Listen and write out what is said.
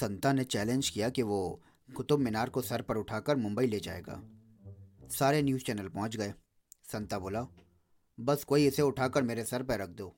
संता ने चैलेंज किया कि वो कुतुब मीनार को सर पर उठाकर मुंबई ले जाएगा। सारे न्यूज़ चैनल पहुँच गए। संता बोला, बस कोई इसे उठाकर मेरे सर पर रख दो।